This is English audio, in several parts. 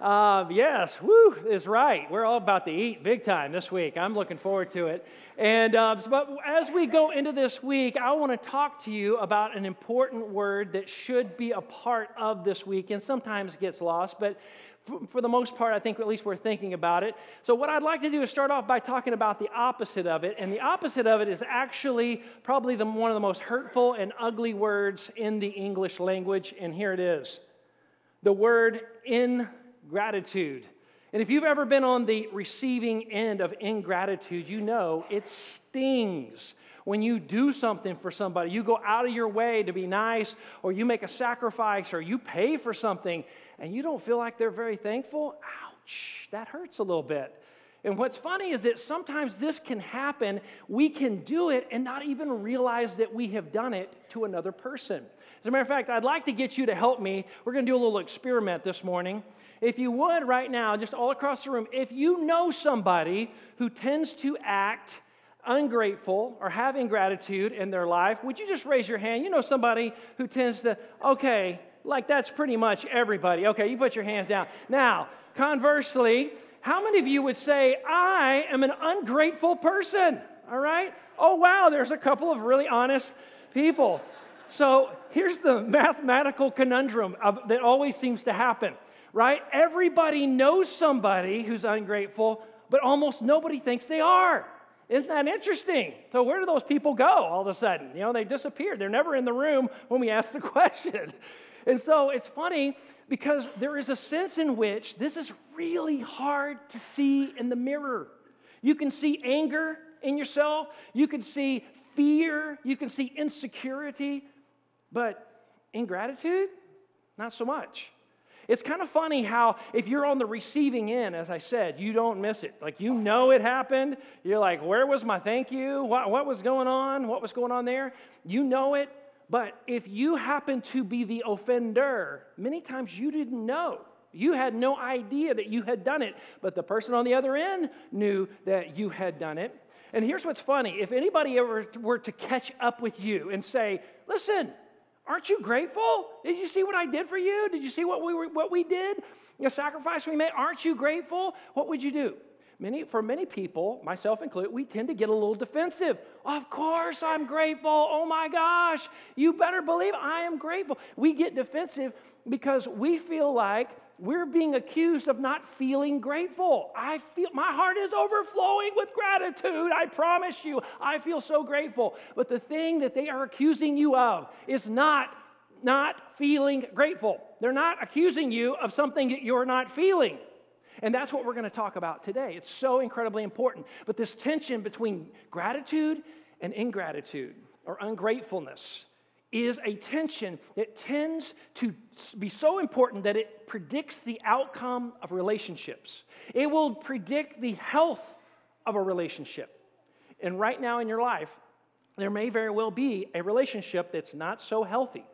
Uh, yes, woo, is right. We're all about to eat big time this week. I'm looking forward to it. And uh, but as we go into this week, I want to talk to you about an important word that should be a part of this week and sometimes gets lost, but for the most part, I think at least we're thinking about it. So, what I'd like to do is start off by talking about the opposite of it. And the opposite of it is actually probably the, one of the most hurtful and ugly words in the English language. And here it is the word in gratitude. And if you've ever been on the receiving end of ingratitude, you know it stings when you do something for somebody. You go out of your way to be nice, or you make a sacrifice, or you pay for something, and you don't feel like they're very thankful. Ouch, that hurts a little bit. And what's funny is that sometimes this can happen. We can do it and not even realize that we have done it to another person. As a matter of fact, I'd like to get you to help me. We're going to do a little experiment this morning. If you would, right now, just all across the room, if you know somebody who tends to act ungrateful or have ingratitude in their life, would you just raise your hand? You know somebody who tends to, okay, like that's pretty much everybody. Okay, you put your hands down. Now, conversely, how many of you would say, I am an ungrateful person? All right? Oh, wow, there's a couple of really honest people. So here's the mathematical conundrum that always seems to happen, right? Everybody knows somebody who's ungrateful, but almost nobody thinks they are. Isn't that interesting? So, where do those people go all of a sudden? You know, they disappeared. They're never in the room when we ask the question. And so, it's funny because there is a sense in which this is really hard to see in the mirror. You can see anger in yourself, you can see fear, you can see insecurity, but ingratitude, not so much. It's kind of funny how, if you're on the receiving end, as I said, you don't miss it. Like, you know it happened. You're like, where was my thank you? What, what was going on? What was going on there? You know it. But if you happen to be the offender, many times you didn't know. You had no idea that you had done it, but the person on the other end knew that you had done it. And here's what's funny if anybody ever were to catch up with you and say, listen, aren't you grateful? Did you see what I did for you? Did you see what we, were, what we did? The sacrifice we made? Aren't you grateful? What would you do? Many, for many people, myself included, we tend to get a little defensive. Of course, I'm grateful. Oh my gosh, you better believe I am grateful. We get defensive because we feel like we're being accused of not feeling grateful. I feel my heart is overflowing with gratitude. I promise you, I feel so grateful. But the thing that they are accusing you of is not not feeling grateful. They're not accusing you of something that you're not feeling. And that's what we're going to talk about today. It's so incredibly important. But this tension between gratitude and ingratitude or ungratefulness is a tension that tends to be so important that it predicts the outcome of relationships. It will predict the health of a relationship. And right now in your life, there may very well be a relationship that's not so healthy.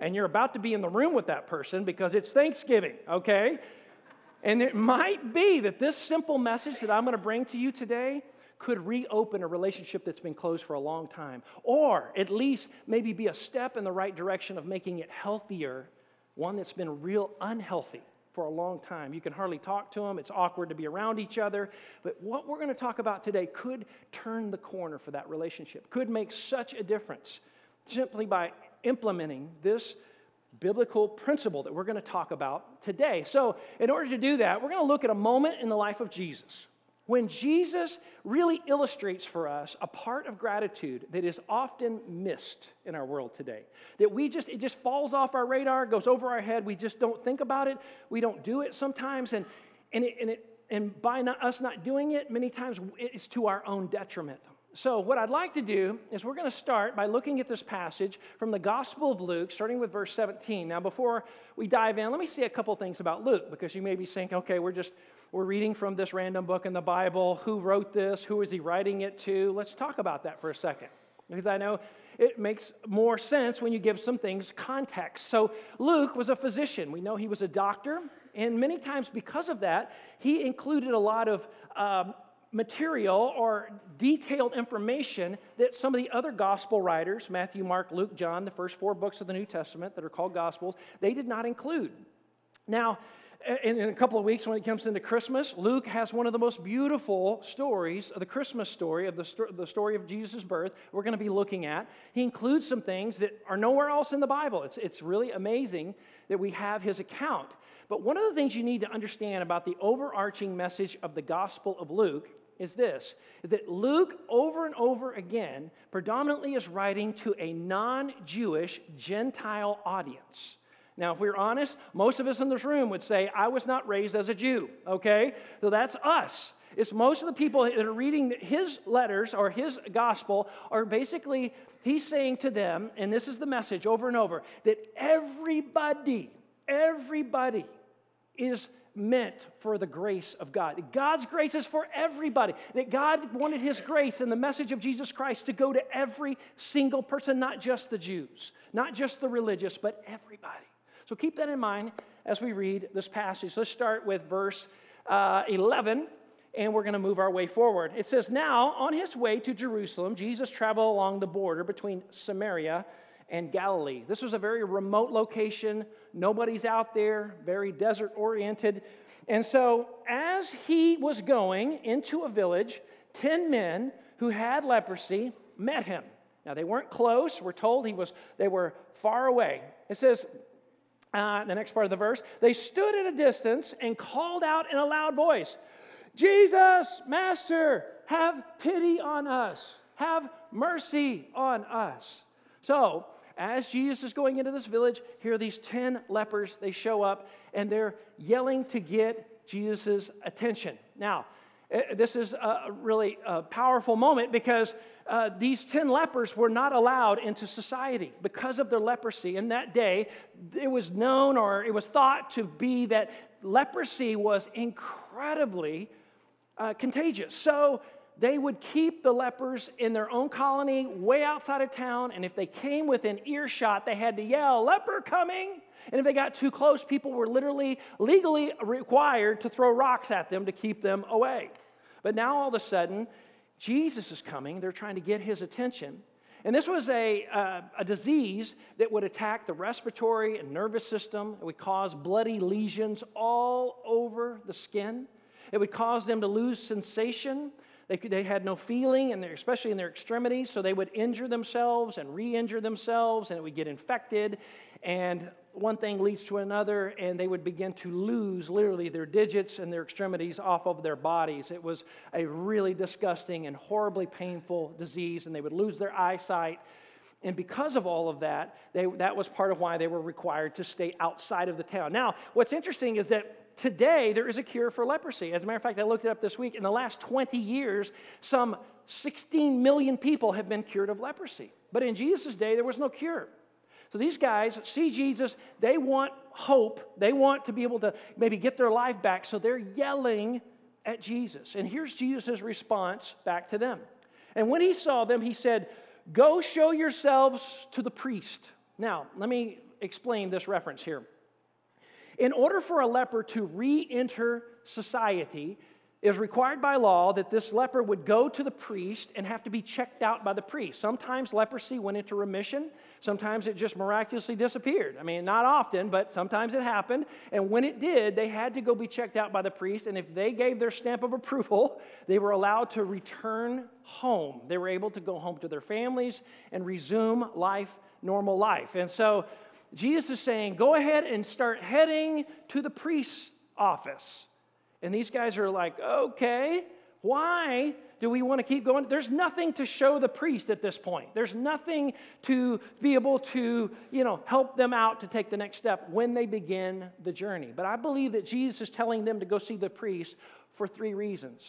And you're about to be in the room with that person because it's Thanksgiving, okay? And it might be that this simple message that I'm going to bring to you today could reopen a relationship that's been closed for a long time, or at least maybe be a step in the right direction of making it healthier, one that's been real unhealthy for a long time. You can hardly talk to them, it's awkward to be around each other. But what we're going to talk about today could turn the corner for that relationship, could make such a difference simply by implementing this biblical principle that we're going to talk about today. So, in order to do that, we're going to look at a moment in the life of Jesus when Jesus really illustrates for us a part of gratitude that is often missed in our world today. That we just, it just falls off our radar, goes over our head, we just don't think about it, we don't do it sometimes, and, and, it, and, it, and by not, us not doing it, many times it's to our own detriment. So, what I'd like to do is we're going to start by looking at this passage from the Gospel of Luke, starting with verse 17. Now, before we dive in, let me say a couple things about Luke, because you may be saying, okay, we're just we're reading from this random book in the Bible. Who wrote this? Who is he writing it to? Let's talk about that for a second, because I know it makes more sense when you give some things context. So, Luke was a physician. We know he was a doctor, and many times because of that, he included a lot of um, material or detailed information that some of the other gospel writers, Matthew, Mark, Luke, John, the first four books of the New Testament that are called gospels, they did not include. Now, in, a couple of weeks, when it comes into Christmas, Luke has one of the most beautiful stories of the Christmas story, of the, sto- the story of Jesus' birth, we're going to be looking at. He includes some things that are nowhere else in the Bible. It's, it's really amazing that we have his account. But one of the things you need to understand about the overarching message of the Gospel of Luke is this that Luke, over and over again, predominantly is writing to a non Jewish Gentile audience. Now, if we're honest, most of us in this room would say, I was not raised as a Jew, okay? So that's us. It's most of the people that are reading his letters or his gospel are basically, he's saying to them, and this is the message over and over, that everybody, everybody is meant for the grace of God. God's grace is for everybody. That God wanted His grace and the message of Jesus Christ to go to every single person, not just the Jews, not just the religious, but everybody. So keep that in mind as we read this passage. Let's start with verse uh, 11 and we're going to move our way forward. It says, Now, on his way to Jerusalem, Jesus traveled along the border between Samaria and Galilee. This was a very remote location. Nobody's out there, very desert oriented. And so, as he was going into a village, 10 men who had leprosy met him. Now, they weren't close. We're told he was, they were far away. It says, uh, the next part of the verse, they stood at a distance and called out in a loud voice, Jesus, Master, have pity on us. Have mercy on us. So, as Jesus is going into this village, here are these 10 lepers. They show up and they're yelling to get Jesus' attention. Now, eh, this is a really a powerful moment because uh, these 10 lepers were not allowed into society because of their leprosy. In that day, it was known or it was thought to be that leprosy was incredibly uh, contagious. So they would keep the lepers in their own colony way outside of town, and if they came within earshot, they had to yell, Leper coming! And if they got too close, people were literally legally required to throw rocks at them to keep them away. But now all of a sudden, Jesus is coming. They're trying to get his attention. And this was a, uh, a disease that would attack the respiratory and nervous system. It would cause bloody lesions all over the skin. It would cause them to lose sensation. They, could, they had no feeling, and especially in their extremities, so they would injure themselves and re injure themselves, and it would get infected. And one thing leads to another, and they would begin to lose literally their digits and their extremities off of their bodies. It was a really disgusting and horribly painful disease, and they would lose their eyesight. And because of all of that, they, that was part of why they were required to stay outside of the town. Now, what's interesting is that today there is a cure for leprosy. As a matter of fact, I looked it up this week. In the last 20 years, some 16 million people have been cured of leprosy. But in Jesus' day, there was no cure. So these guys see Jesus, they want hope, they want to be able to maybe get their life back, so they're yelling at Jesus. And here's Jesus' response back to them. And when he saw them, he said, Go show yourselves to the priest. Now, let me explain this reference here. In order for a leper to re enter society, it was required by law that this leper would go to the priest and have to be checked out by the priest. Sometimes leprosy went into remission, sometimes it just miraculously disappeared. I mean, not often, but sometimes it happened. And when it did, they had to go be checked out by the priest. And if they gave their stamp of approval, they were allowed to return home. They were able to go home to their families and resume life, normal life. And so Jesus is saying, go ahead and start heading to the priest's office. And these guys are like, okay, why do we want to keep going? There's nothing to show the priest at this point. There's nothing to be able to, you know, help them out to take the next step when they begin the journey. But I believe that Jesus is telling them to go see the priest for three reasons.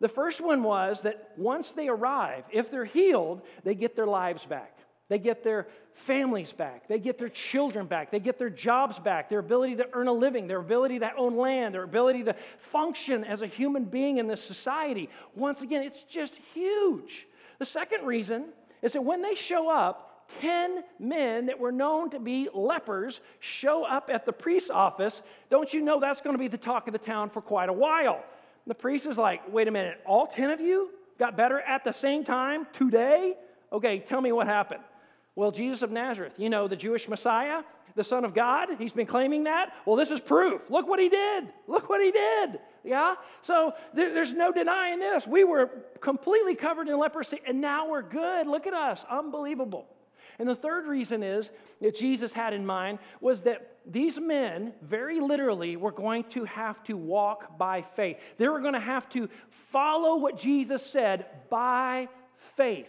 The first one was that once they arrive, if they're healed, they get their lives back. They get their families back. They get their children back. They get their jobs back, their ability to earn a living, their ability to own land, their ability to function as a human being in this society. Once again, it's just huge. The second reason is that when they show up, 10 men that were known to be lepers show up at the priest's office. Don't you know that's going to be the talk of the town for quite a while? The priest is like, wait a minute, all 10 of you got better at the same time today? Okay, tell me what happened. Well, Jesus of Nazareth, you know, the Jewish Messiah, the Son of God, he's been claiming that. Well, this is proof. Look what he did. Look what he did. Yeah? So there, there's no denying this. We were completely covered in leprosy, and now we're good. Look at us. Unbelievable. And the third reason is that Jesus had in mind was that these men, very literally, were going to have to walk by faith. They were going to have to follow what Jesus said by faith.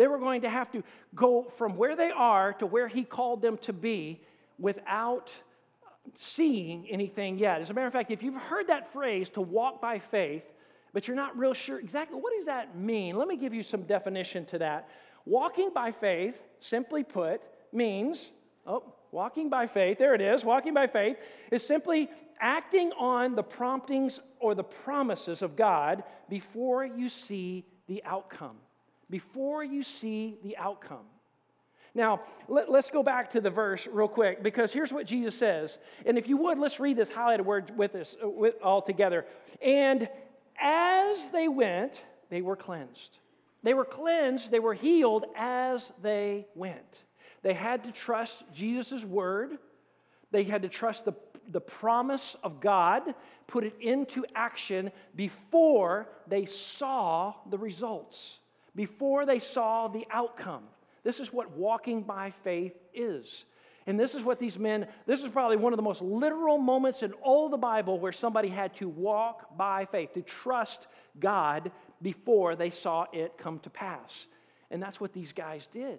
They were going to have to go from where they are to where he called them to be without seeing anything yet. As a matter of fact, if you've heard that phrase, to walk by faith, but you're not real sure exactly what does that mean, let me give you some definition to that. Walking by faith, simply put, means, oh, walking by faith, there it is, walking by faith is simply acting on the promptings or the promises of God before you see the outcome. Before you see the outcome. Now, let, us go back to the verse real quick because here's what Jesus says. And if you would, let's read this highlighted word with us uh, with, all together. And as they went, they were cleansed. They were cleansed, they were healed as they went. They had to trust Jesus' word, they had to trust the, the promise of God, put it into action before they saw the results, before they saw the outcome. This is what walking by faith is. And this is what these men, this is probably one of the most literal moments in all the Bible where somebody had to walk by faith, to trust God before they saw it come to pass. And that's what these guys did.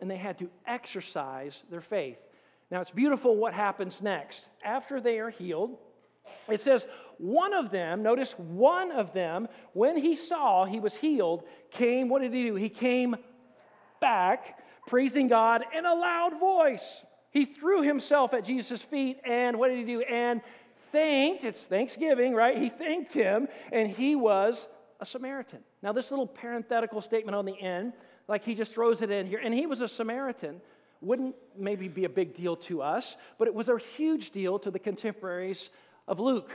And they had to exercise their faith. Now, it's beautiful what happens next. After they are healed, it says, one of them, notice one of them, when he saw he was healed, came, what did he do? He came back, praising God in a loud voice. He threw himself at Jesus' feet and what did he do? And thanked, it's Thanksgiving, right? He thanked him and he was a Samaritan. Now, this little parenthetical statement on the end, like he just throws it in here, and he was a Samaritan, wouldn't maybe be a big deal to us, but it was a huge deal to the contemporaries of Luke.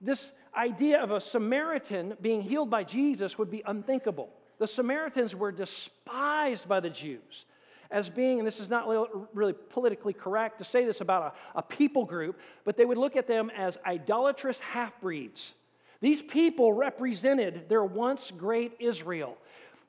This idea of a Samaritan being healed by Jesus would be unthinkable. The Samaritans were despised by the Jews as being, and this is not really politically correct to say this about a, a people group, but they would look at them as idolatrous half breeds these people represented their once great Israel.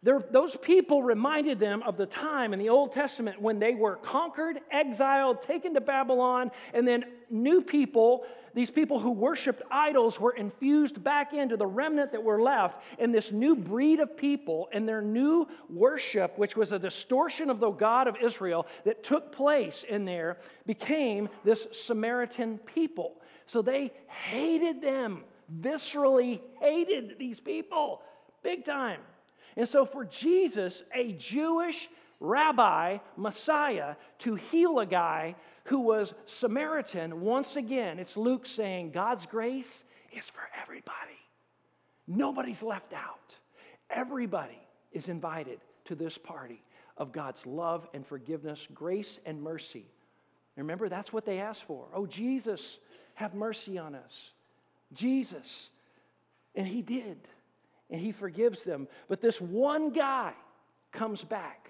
They're, those people reminded them of the time in the Old Testament when they were conquered, exiled, taken to Babylon, and then new people, these people who worshiped idols, were infused back into the remnant that were left. And this new breed of people and their new worship, which was a distortion of the God of Israel that took place in there, became this Samaritan people. So they hated them viscerally hated these people big time. And so, for Jesus, a Jewish rabbi, Messiah, to heal a guy who was Samaritan, once again, it's Luke saying God's grace is for everybody. Nobody's left out. Everybody is invited to this party of God's love and forgiveness, grace and mercy. Remember, that's what they asked for. Oh, Jesus, have mercy on us. Jesus. And he did. And he forgives them. But this one guy comes back.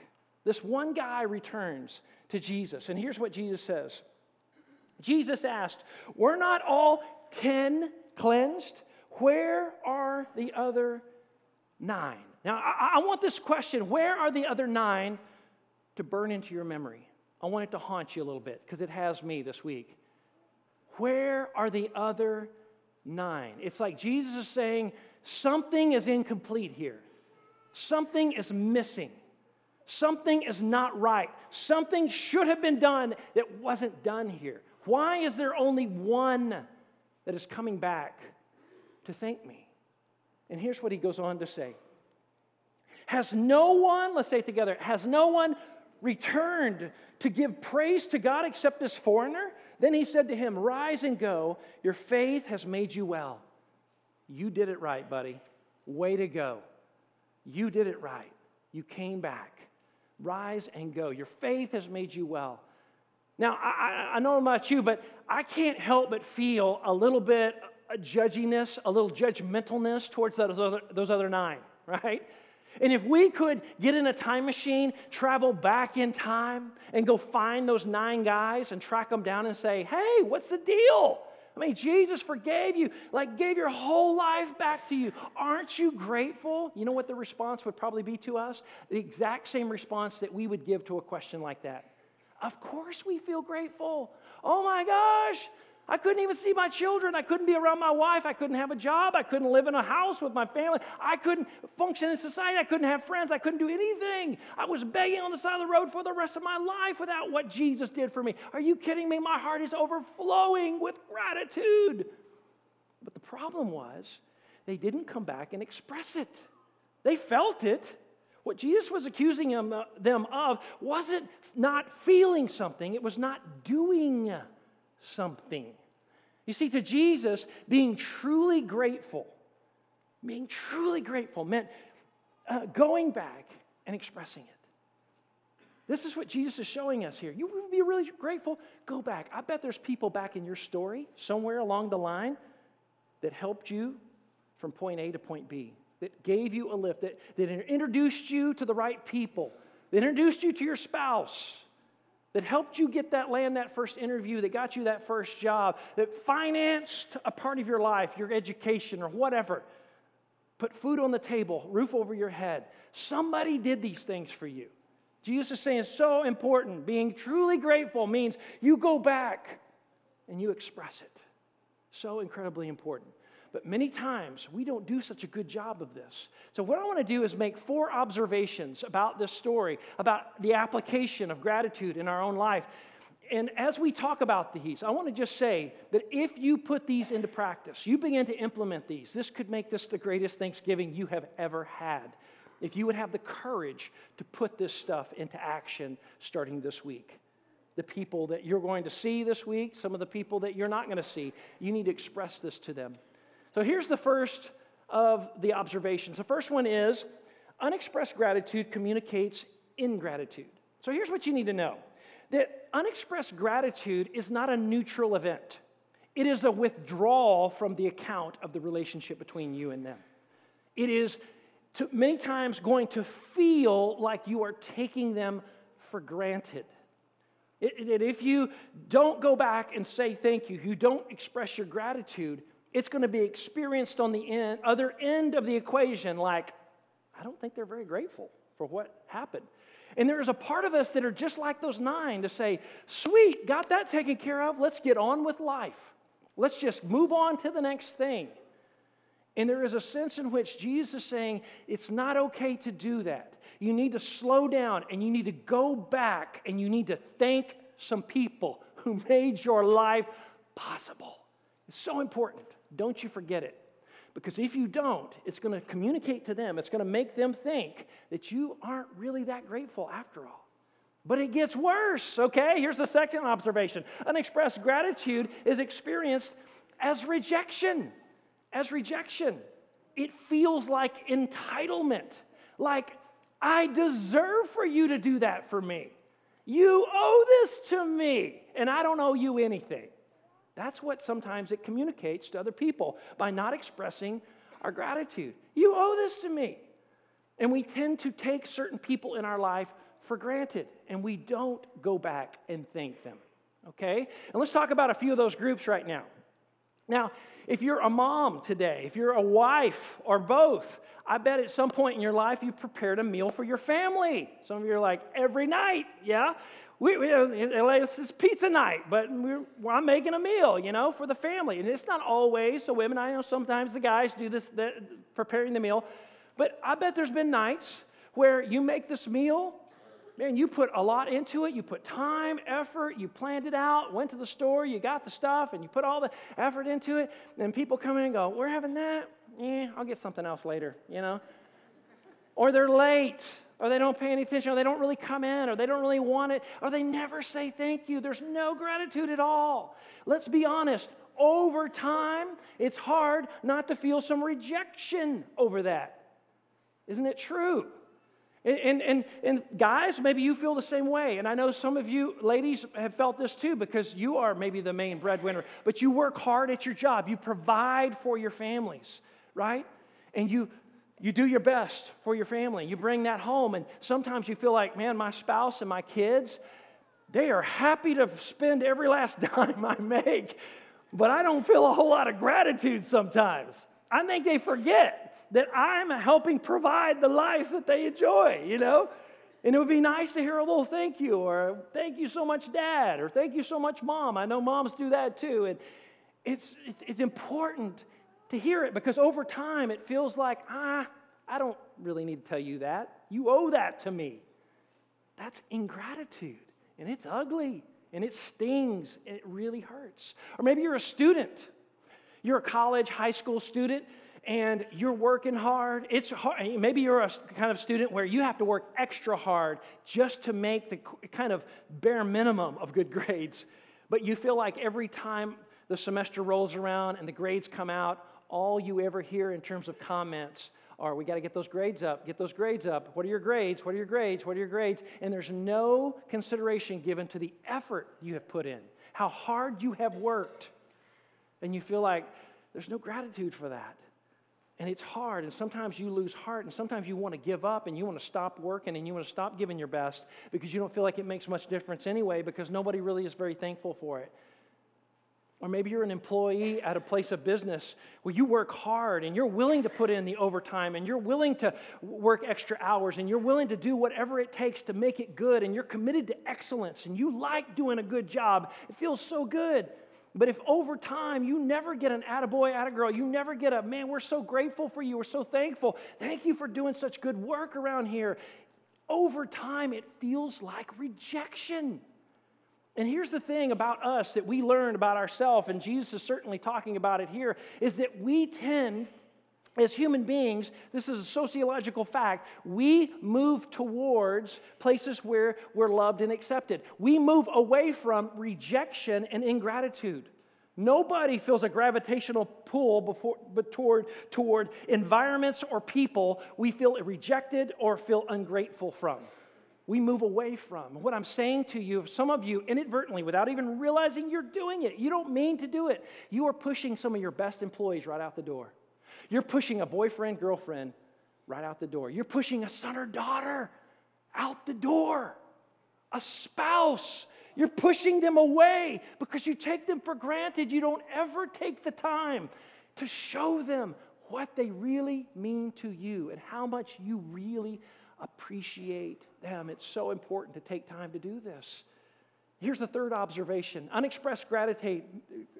This one guy returns to Jesus. And here's what Jesus says Jesus asked, Were not all 10 cleansed? Where are the other nine? Now, I, I, want this question where are the other nine to burn into your memory? I want it to haunt you a little bit because it has me this week. Where are the other 9. It's like Jesus is saying, something is incomplete here. Something is missing. Something is not right. Something should have been done that wasn't done here. Why is there only one that is coming back to thank me? And here's what he goes on to say Has no one, let's say it together, has no one returned to give praise to God except this foreigner? Then he said to him, Rise and go. Your faith has made you well. You did it right, buddy. Way to go. You did it right. You came back. Rise and go. Your faith has made you well. Now, I, I know about you, but I can't help but feel a little bit of judginess, a little judgmentalness towards those other, those other nine, right? And if we could get in a time machine, travel back in time, and go find those nine guys and track them down and say, hey, what's the deal? I mean, Jesus forgave you, like gave your whole life back to you. Aren't you grateful? You know what the response would probably be to us? The exact same response that we would give to a question like that. Of course, we feel grateful. Oh my gosh, I couldn't even see my children. I couldn't be around my wife. I couldn't have a job. I couldn't live in a house with my family. I couldn't function in society. I couldn't have friends. I couldn't do anything. I was begging on the side of the road for the rest of my life without what Jesus did for me. Are you kidding me? My heart is overflowing with gratitude. But the problem was, they didn't come back and express it. They felt it. What Jesus was accusing uh, them of wasn't not feeling something, it was not doing something. You see, to Jesus, being truly grateful, being truly grateful meant uh, going back and expressing it. This is what Jesus is showing us here. You would be really grateful, go back. I bet there's people back in your story, somewhere along the line, that helped you from point A to point B, that gave you a lift, that, that introduced you to the right people, that introduced you to your spouse, that helped you get that land, that first interview, that got you that first job, that financed a part of your life, your education, or whatever. Put food on the table, roof over your head. Somebody did these things for you. Jesus is saying so important. Being truly grateful means you go back and you express it. So incredibly important. But many times we don't do such a good job of this. So, what I want to do is make four observations about this story, about the application of gratitude in our own life. And as we talk about these, I want to just say that if you put these into practice, you begin to implement these, this could make this the greatest Thanksgiving you have ever had. If you would have the courage to put this stuff into action starting this week. The people that you're going to see this week, some of the people that you're not going to see, you need to express this to them. So here's the first of the observations. The first one is unexpressed gratitude communicates ingratitude. So here's what you need to know that unexpressed gratitude is not a neutral event, it is a withdrawal from the account of the relationship between you and them. It is to, many times going to feel like you are taking them for granted. It, if you don't go back and say thank you, you don't express your gratitude, it's going to be experienced on the end, other end of the equation like, I don't think they're very grateful for what happened. And there is a part of us that are just like those nine to say, sweet, got that taken care of. Let's get on with life. Let's just move on to the next thing. And there is a sense in which Jesus is saying it's not okay to do that. You need to slow down and you need to go back and you need to thank some people who made your life possible. It's so important. Don't you forget it. Because if you don't, it's going to communicate to them, it's going to make them think that you aren't really that grateful after all. But it gets worse, okay? Here's the second observation unexpressed gratitude is experienced as rejection. As rejection. It feels like entitlement, like I deserve for you to do that for me. You owe this to me, and I don't owe you anything. That's what sometimes it communicates to other people by not expressing our gratitude. You owe this to me. And we tend to take certain people in our life for granted, and we don't go back and thank them. Okay? And let's talk about a few of those groups right now. Now, if you're a mom today, if you're a wife or both, I bet at some point in your life you've prepared a meal for your family. Some of you are like, every night, yeah? we, we, uh, it's pizza night, but I'm making a meal, you know, for the family. And it's not always the women. I know sometimes the guys do this, the, preparing the meal. But I bet there's been nights where you make this meal, man, you put a lot into it. You put time, effort, you planned it out, went to the store, you got the stuff, and you put all the effort into it. And people come in and go, We're having that? Yeah, I'll get something else later, you know? or they're late, or they don't pay any attention, or they don't really come in, or they don't really want it, or they never say thank you. There's no gratitude at all. Let's be honest. Over time, it's hard not to feel some rejection over that. Isn't it true? And, and, and, guys, maybe you feel the same way. And I know some of you ladies have felt this too because you are maybe the main breadwinner, but you work hard at your job. You provide for your families, right? And you, you do your best for your family. You bring that home. And sometimes you feel like, man, my spouse and my kids, they are happy to spend every last dime I make, but I don't feel a whole lot of gratitude sometimes. I think they forget that I'm helping provide the life that they enjoy, you know? And it would be nice to hear a little thank you or thank you so much, dad, or thank you so much, mom. I know moms do that too. And it's, it's important to hear it because over time it feels like, ah, I don't really need to tell you that. You owe that to me. That's ingratitude, and it's ugly, and it stings, and it really hurts. Or maybe you're a student, you're a college, high school student, and you're working hard. It's hard. Maybe you're a kind of student where you have to work extra hard just to make the kind of bare minimum of good grades. But you feel like every time the semester rolls around and the grades come out, all you ever hear in terms of comments are, we got to get those grades up, get those grades up. What are your grades? What are your grades? What are your grades? And there's no consideration given to the effort you have put in, how hard you have worked. And you feel like there's no gratitude for that. And it's hard, and sometimes you lose heart, and sometimes you want to give up and you want to stop working and you want to stop giving your best because you don't feel like it makes much difference anyway because nobody really is very thankful for it. Or maybe you're an employee at a place of business where you work hard and you're willing to put in the overtime and you're willing to work extra hours and you're willing to do whatever it takes to make it good and you're committed to excellence and you like doing a good job. It feels so good. But if over time you never get an attaboy, attagirl, you never get a, man, we're so grateful for you, we're so thankful, thank you for doing such good work around here. Over time, it feels like rejection. And here's the thing about us that we learned about ourselves, and Jesus is certainly talking about it here, is that we tend as human beings, this is a sociological fact, we move towards places where we're loved and accepted. We move away from rejection and ingratitude. Nobody feels a gravitational pull before, but toward, toward environments or people we feel rejected or feel ungrateful from. We move away from. What I'm saying to you, some of you inadvertently, without even realizing you're doing it, you don't mean to do it, you are pushing some of your best employees right out the door. You're pushing a boyfriend, girlfriend right out the door. You're pushing a son or daughter out the door. A spouse. You're pushing them away because you take them for granted. You don't ever take the time to show them what they really mean to you and how much you really appreciate them. It's so important to take time to do this. Here's the third observation unexpressed gratitude,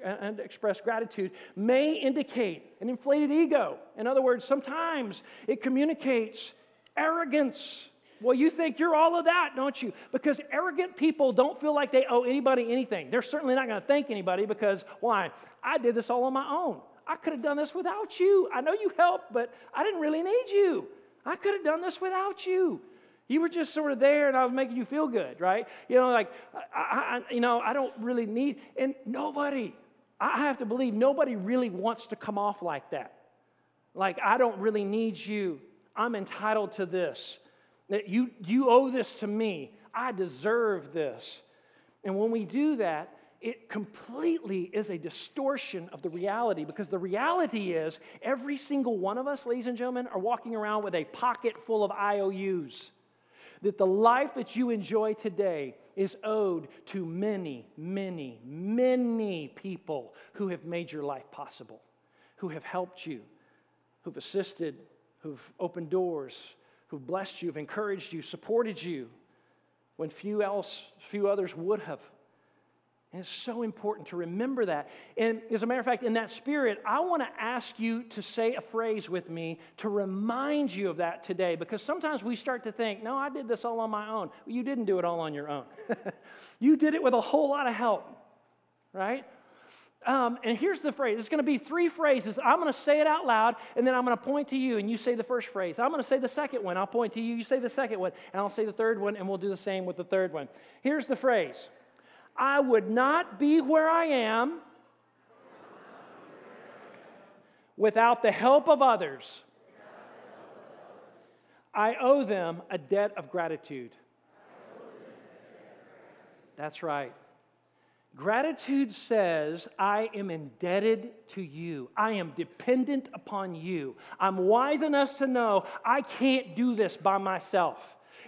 unexpressed gratitude may indicate an inflated ego. In other words, sometimes it communicates arrogance. Well, you think you're all of that, don't you? Because arrogant people don't feel like they owe anybody anything. They're certainly not going to thank anybody because, why? I did this all on my own. I could have done this without you. I know you helped, but I didn't really need you. I could have done this without you. You were just sort of there and I was making you feel good, right? You know, like, I, I, you know, I don't really need, and nobody, I have to believe nobody really wants to come off like that. Like, I don't really need you. I'm entitled to this. That you, you owe this to me. I deserve this. And when we do that, it completely is a distortion of the reality because the reality is every single one of us, ladies and gentlemen, are walking around with a pocket full of IOUs that the life that you enjoy today is owed to many, many, many people who have made your life possible, who have helped you, who've assisted, who've opened doors, who've blessed you, have encouraged you, supported you when few else, few others would have. And it's so important to remember that. And as a matter of fact, in that spirit, I want to ask you to say a phrase with me to remind you of that today because sometimes we start to think, no, I did this all on my own. Well, you didn't do it all on your own. you did it with a whole lot of help, right? Um, and here's the phrase it's going to be three phrases. I'm going to say it out loud, and then I'm going to point to you, and you say the first phrase. I'm going to say the second one. I'll point to you, you say the second one, and I'll say the third one, and we'll do the same with the third one. Here's the phrase I would not be where I am without the help of others. I owe them a debt of gratitude. That's right. Gratitude says, I am indebted to you. I am dependent upon you. I'm wise enough to know I can't do this by myself.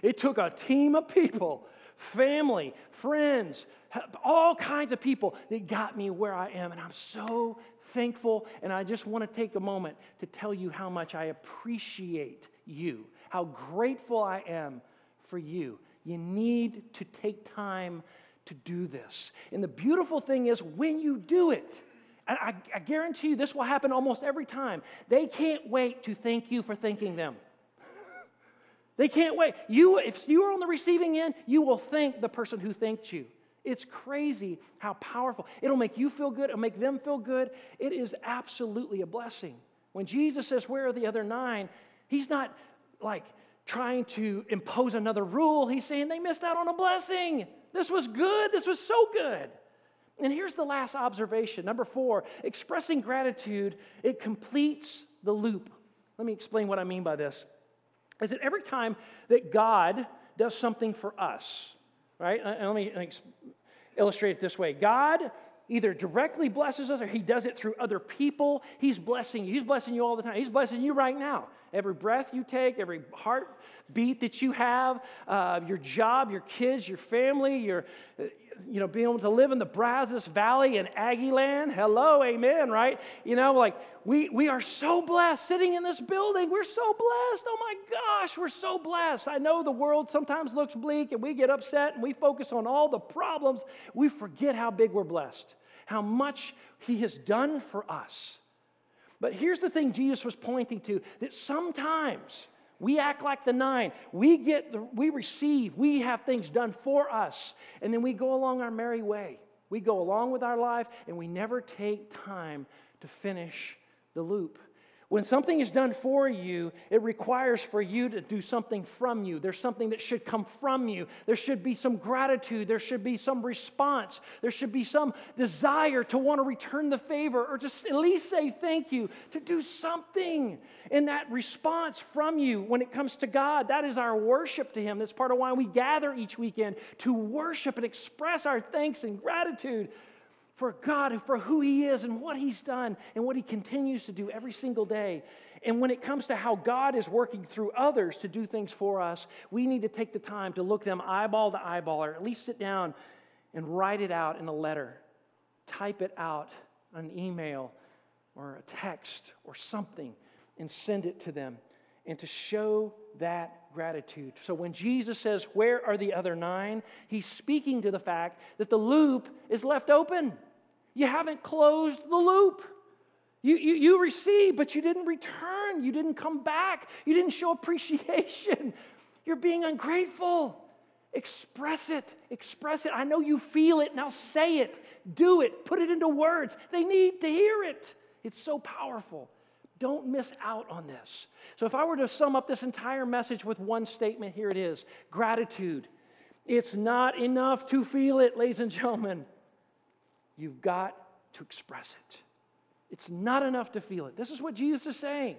It took a team of people, family, friends, all kinds of people that got me where I am. And I'm so thankful. And I just want to take a moment to tell you how much I appreciate you, how grateful I am for you. You need to take time to do this. And the beautiful thing is, when you do it, and I, I guarantee you this will happen almost every time, they can't wait to thank you for thanking them. They can't wait. You, if you are on the receiving end, you will thank the person who thanked you. It's crazy how powerful. It'll make you feel good, it'll make them feel good. It is absolutely a blessing. When Jesus says, Where are the other nine? He's not like trying to impose another rule. He's saying they missed out on a blessing. This was good. This was so good. And here's the last observation. Number four, expressing gratitude, it completes the loop. Let me explain what I mean by this. Is that every time that God does something for us, right? And let me illustrate it this way God either directly blesses us or he does it through other people. He's blessing you. He's blessing you all the time. He's blessing you right now. Every breath you take, every heartbeat that you have, uh, your job, your kids, your family, your, you know, being able to live in the Brazos Valley in Aggie land. Hello, amen, right? You know, like we, we are so blessed sitting in this building. We're so blessed. Oh my gosh, we're so blessed. I know the world sometimes looks bleak and we get upset and we focus on all the problems. We forget how big we're blessed, how much He has done for us. But here's the thing Jesus was pointing to that sometimes we act like the nine. We get, the, we receive, we have things done for us, and then we go along our merry way. We go along with our life, and we never take time to finish the loop. When something is done for you, it requires for you to do something from you. There's something that should come from you. There should be some gratitude. There should be some response. There should be some desire to want to return the favor or just at least say thank you, to do something in that response from you when it comes to God. That is our worship to Him. That's part of why we gather each weekend to worship and express our thanks and gratitude for God, for who He is and what He's done and what He continues to do every single day. And when it comes to how God is working through others to do things for us, we need to take the time to look them eyeball to eyeball or at least sit down and write it out in a letter, type it out, an email or a text or something, and send it to them and to show that gratitude. So when Jesus says, Where are the other nine? he's speaking to the fact that the loop is left open. You haven't closed the loop. You, you, you received, but you didn't return. You didn't come back. You didn't show appreciation. You're being ungrateful. Express it. Express it. I know you feel it. Now say it. Do it. Put it into words. They need to hear it. It's so powerful. Don't miss out on this. So, if I were to sum up this entire message with one statement, here it is gratitude. It's not enough to feel it, ladies and gentlemen. You've got to express it. It's not enough to feel it. This is what Jesus is saying.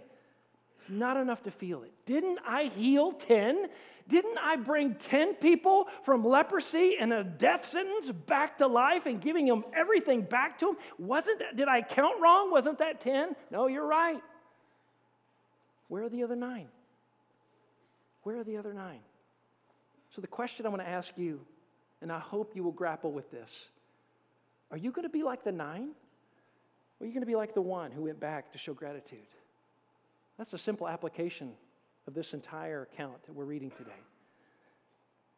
It's not enough to feel it. Didn't I heal 10? Didn't I bring 10 people from leprosy and a death sentence back to life and giving them everything back to them? Wasn't that, did I count wrong? Wasn't that 10? No, you're right. Where are the other nine? Where are the other nine? So, the question I want to ask you, and I hope you will grapple with this are you going to be like the nine? Or are you going to be like the one who went back to show gratitude? That's a simple application of this entire account that we're reading today.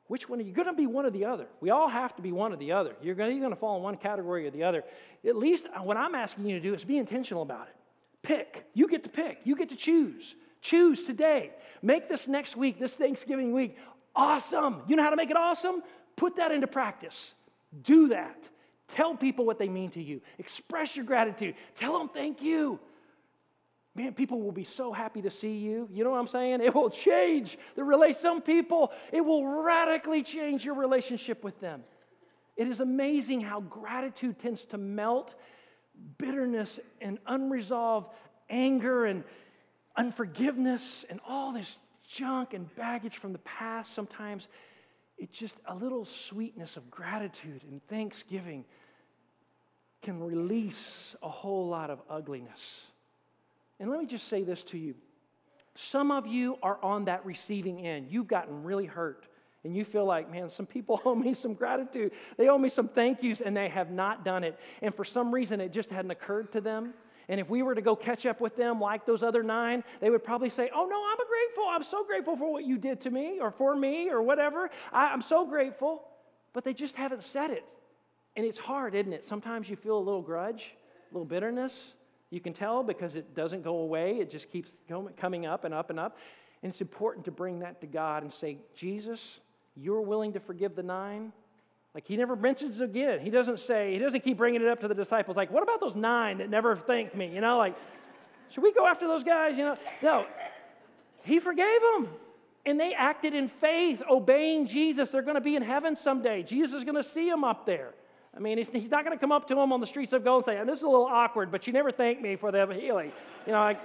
Which one are you going to be one or the other? We all have to be one or the other. You're going, to fall in one category or the other. At least uh, what I'm asking you to do is be intentional about it. Pick. You get to pick. You get to choose. Choose today. Make this next week, this Thanksgiving week, awesome. You know how to make it awesome? Put that into practice. Do that. Tell people what they mean to you. Express your gratitude. Tell them thank you. Man, people will be so happy to see you. You know what I'm saying? It will change the relation. Some people, it will radically change your relationship with them. It is amazing how gratitude tends to melt bitterness and unresolved anger and unforgiveness and all this junk and baggage from the past. Sometimes it's just a little sweetness of gratitude and thanksgiving can release a whole lot of ugliness. And let me just say this to you. Some of you are on that receiving end. You've gotten really hurt, and you feel like, man, some people owe me some gratitude. They owe me some thank yous, and they have not done it. And for some reason, it just hadn't occurred to them. And if we were to go catch up with them like those other nine, they would probably say, Oh, no, I'm grateful. I'm so grateful for what you did to me or for me or whatever. I, I'm so grateful. But they just haven't said it. And it's hard, isn't it? Sometimes you feel a little grudge, a little bitterness. You can tell because it doesn't go away, it just keeps coming up and up and up. And it's important to bring that to God and say, Jesus, you're willing to forgive the nine? Like he never mentions again. He doesn't say, he doesn't keep bringing it up to the disciples, like, what about those nine that never thanked me? You know, like, should we go after those guys? You know, no. He forgave them. And they acted in faith, obeying Jesus. They're going to be in heaven someday. Jesus is going to see them up there. I mean, he's, he's not going to come up to them on the streets of gold and say, This is a little awkward, but you never thanked me for the healing. You know, like,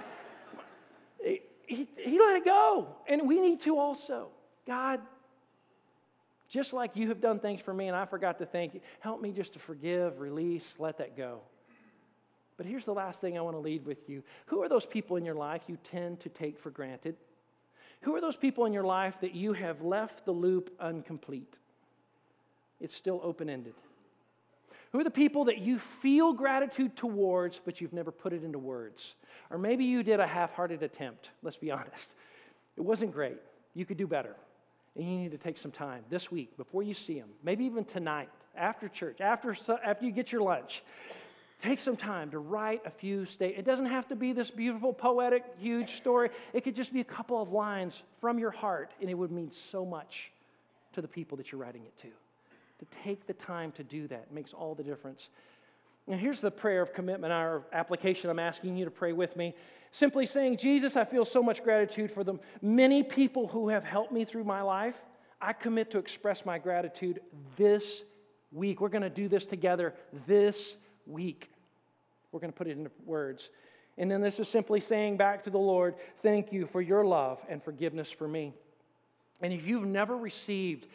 he, he let it go. And we need to also. God, just like you have done things for me and I forgot to thank you, help me just to forgive, release, let that go. But here's the last thing I want to lead with you. Who are those people in your life you tend to take for granted? Who are those people in your life that you have left the loop incomplete? It's still open ended. Who are the people that you feel gratitude towards, but you've never put it into words? Or maybe you did a half hearted attempt, let's be honest. It wasn't great. You could do better. And you need to take some time this week before you see them, maybe even tonight, after church, after, after you get your lunch. Take some time to write a few statements. It doesn't have to be this beautiful, poetic, huge story. It could just be a couple of lines from your heart, and it would mean so much to the people that you're writing it to to take the time to do that. Makes all the difference. And here's the prayer of commitment, our application I'm asking you to pray with me. Simply saying, Jesus, I feel so much gratitude for the many people who have helped me through my life. I commit to express my gratitude this week. We're going to do this together this week. We're going to put it into words. And then this is simply saying back to the Lord, Thank you for your love and forgiveness for me. And if you've never received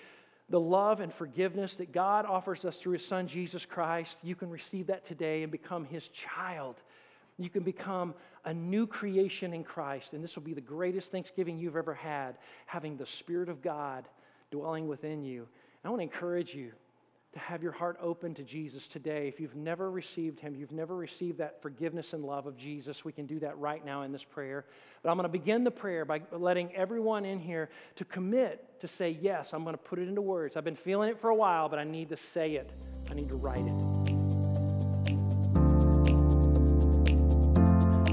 the love and forgiveness that God offers us through His Son, Jesus Christ, you can receive that today and become His child. You can become a new creation in Christ. And this will be the greatest Thanksgiving you've ever had, having the Spirit of God dwelling within you. And I want to encourage you to have your heart open to Jesus today. If you've never received Him, you've never received that forgiveness and love of Jesus, we can do that right now in this prayer. But I'm going to begin the prayer by letting everyone in here to commit to say, Yes, I'm going to put it into words. I've been feeling it for a while, but I need to say it, I need to write it.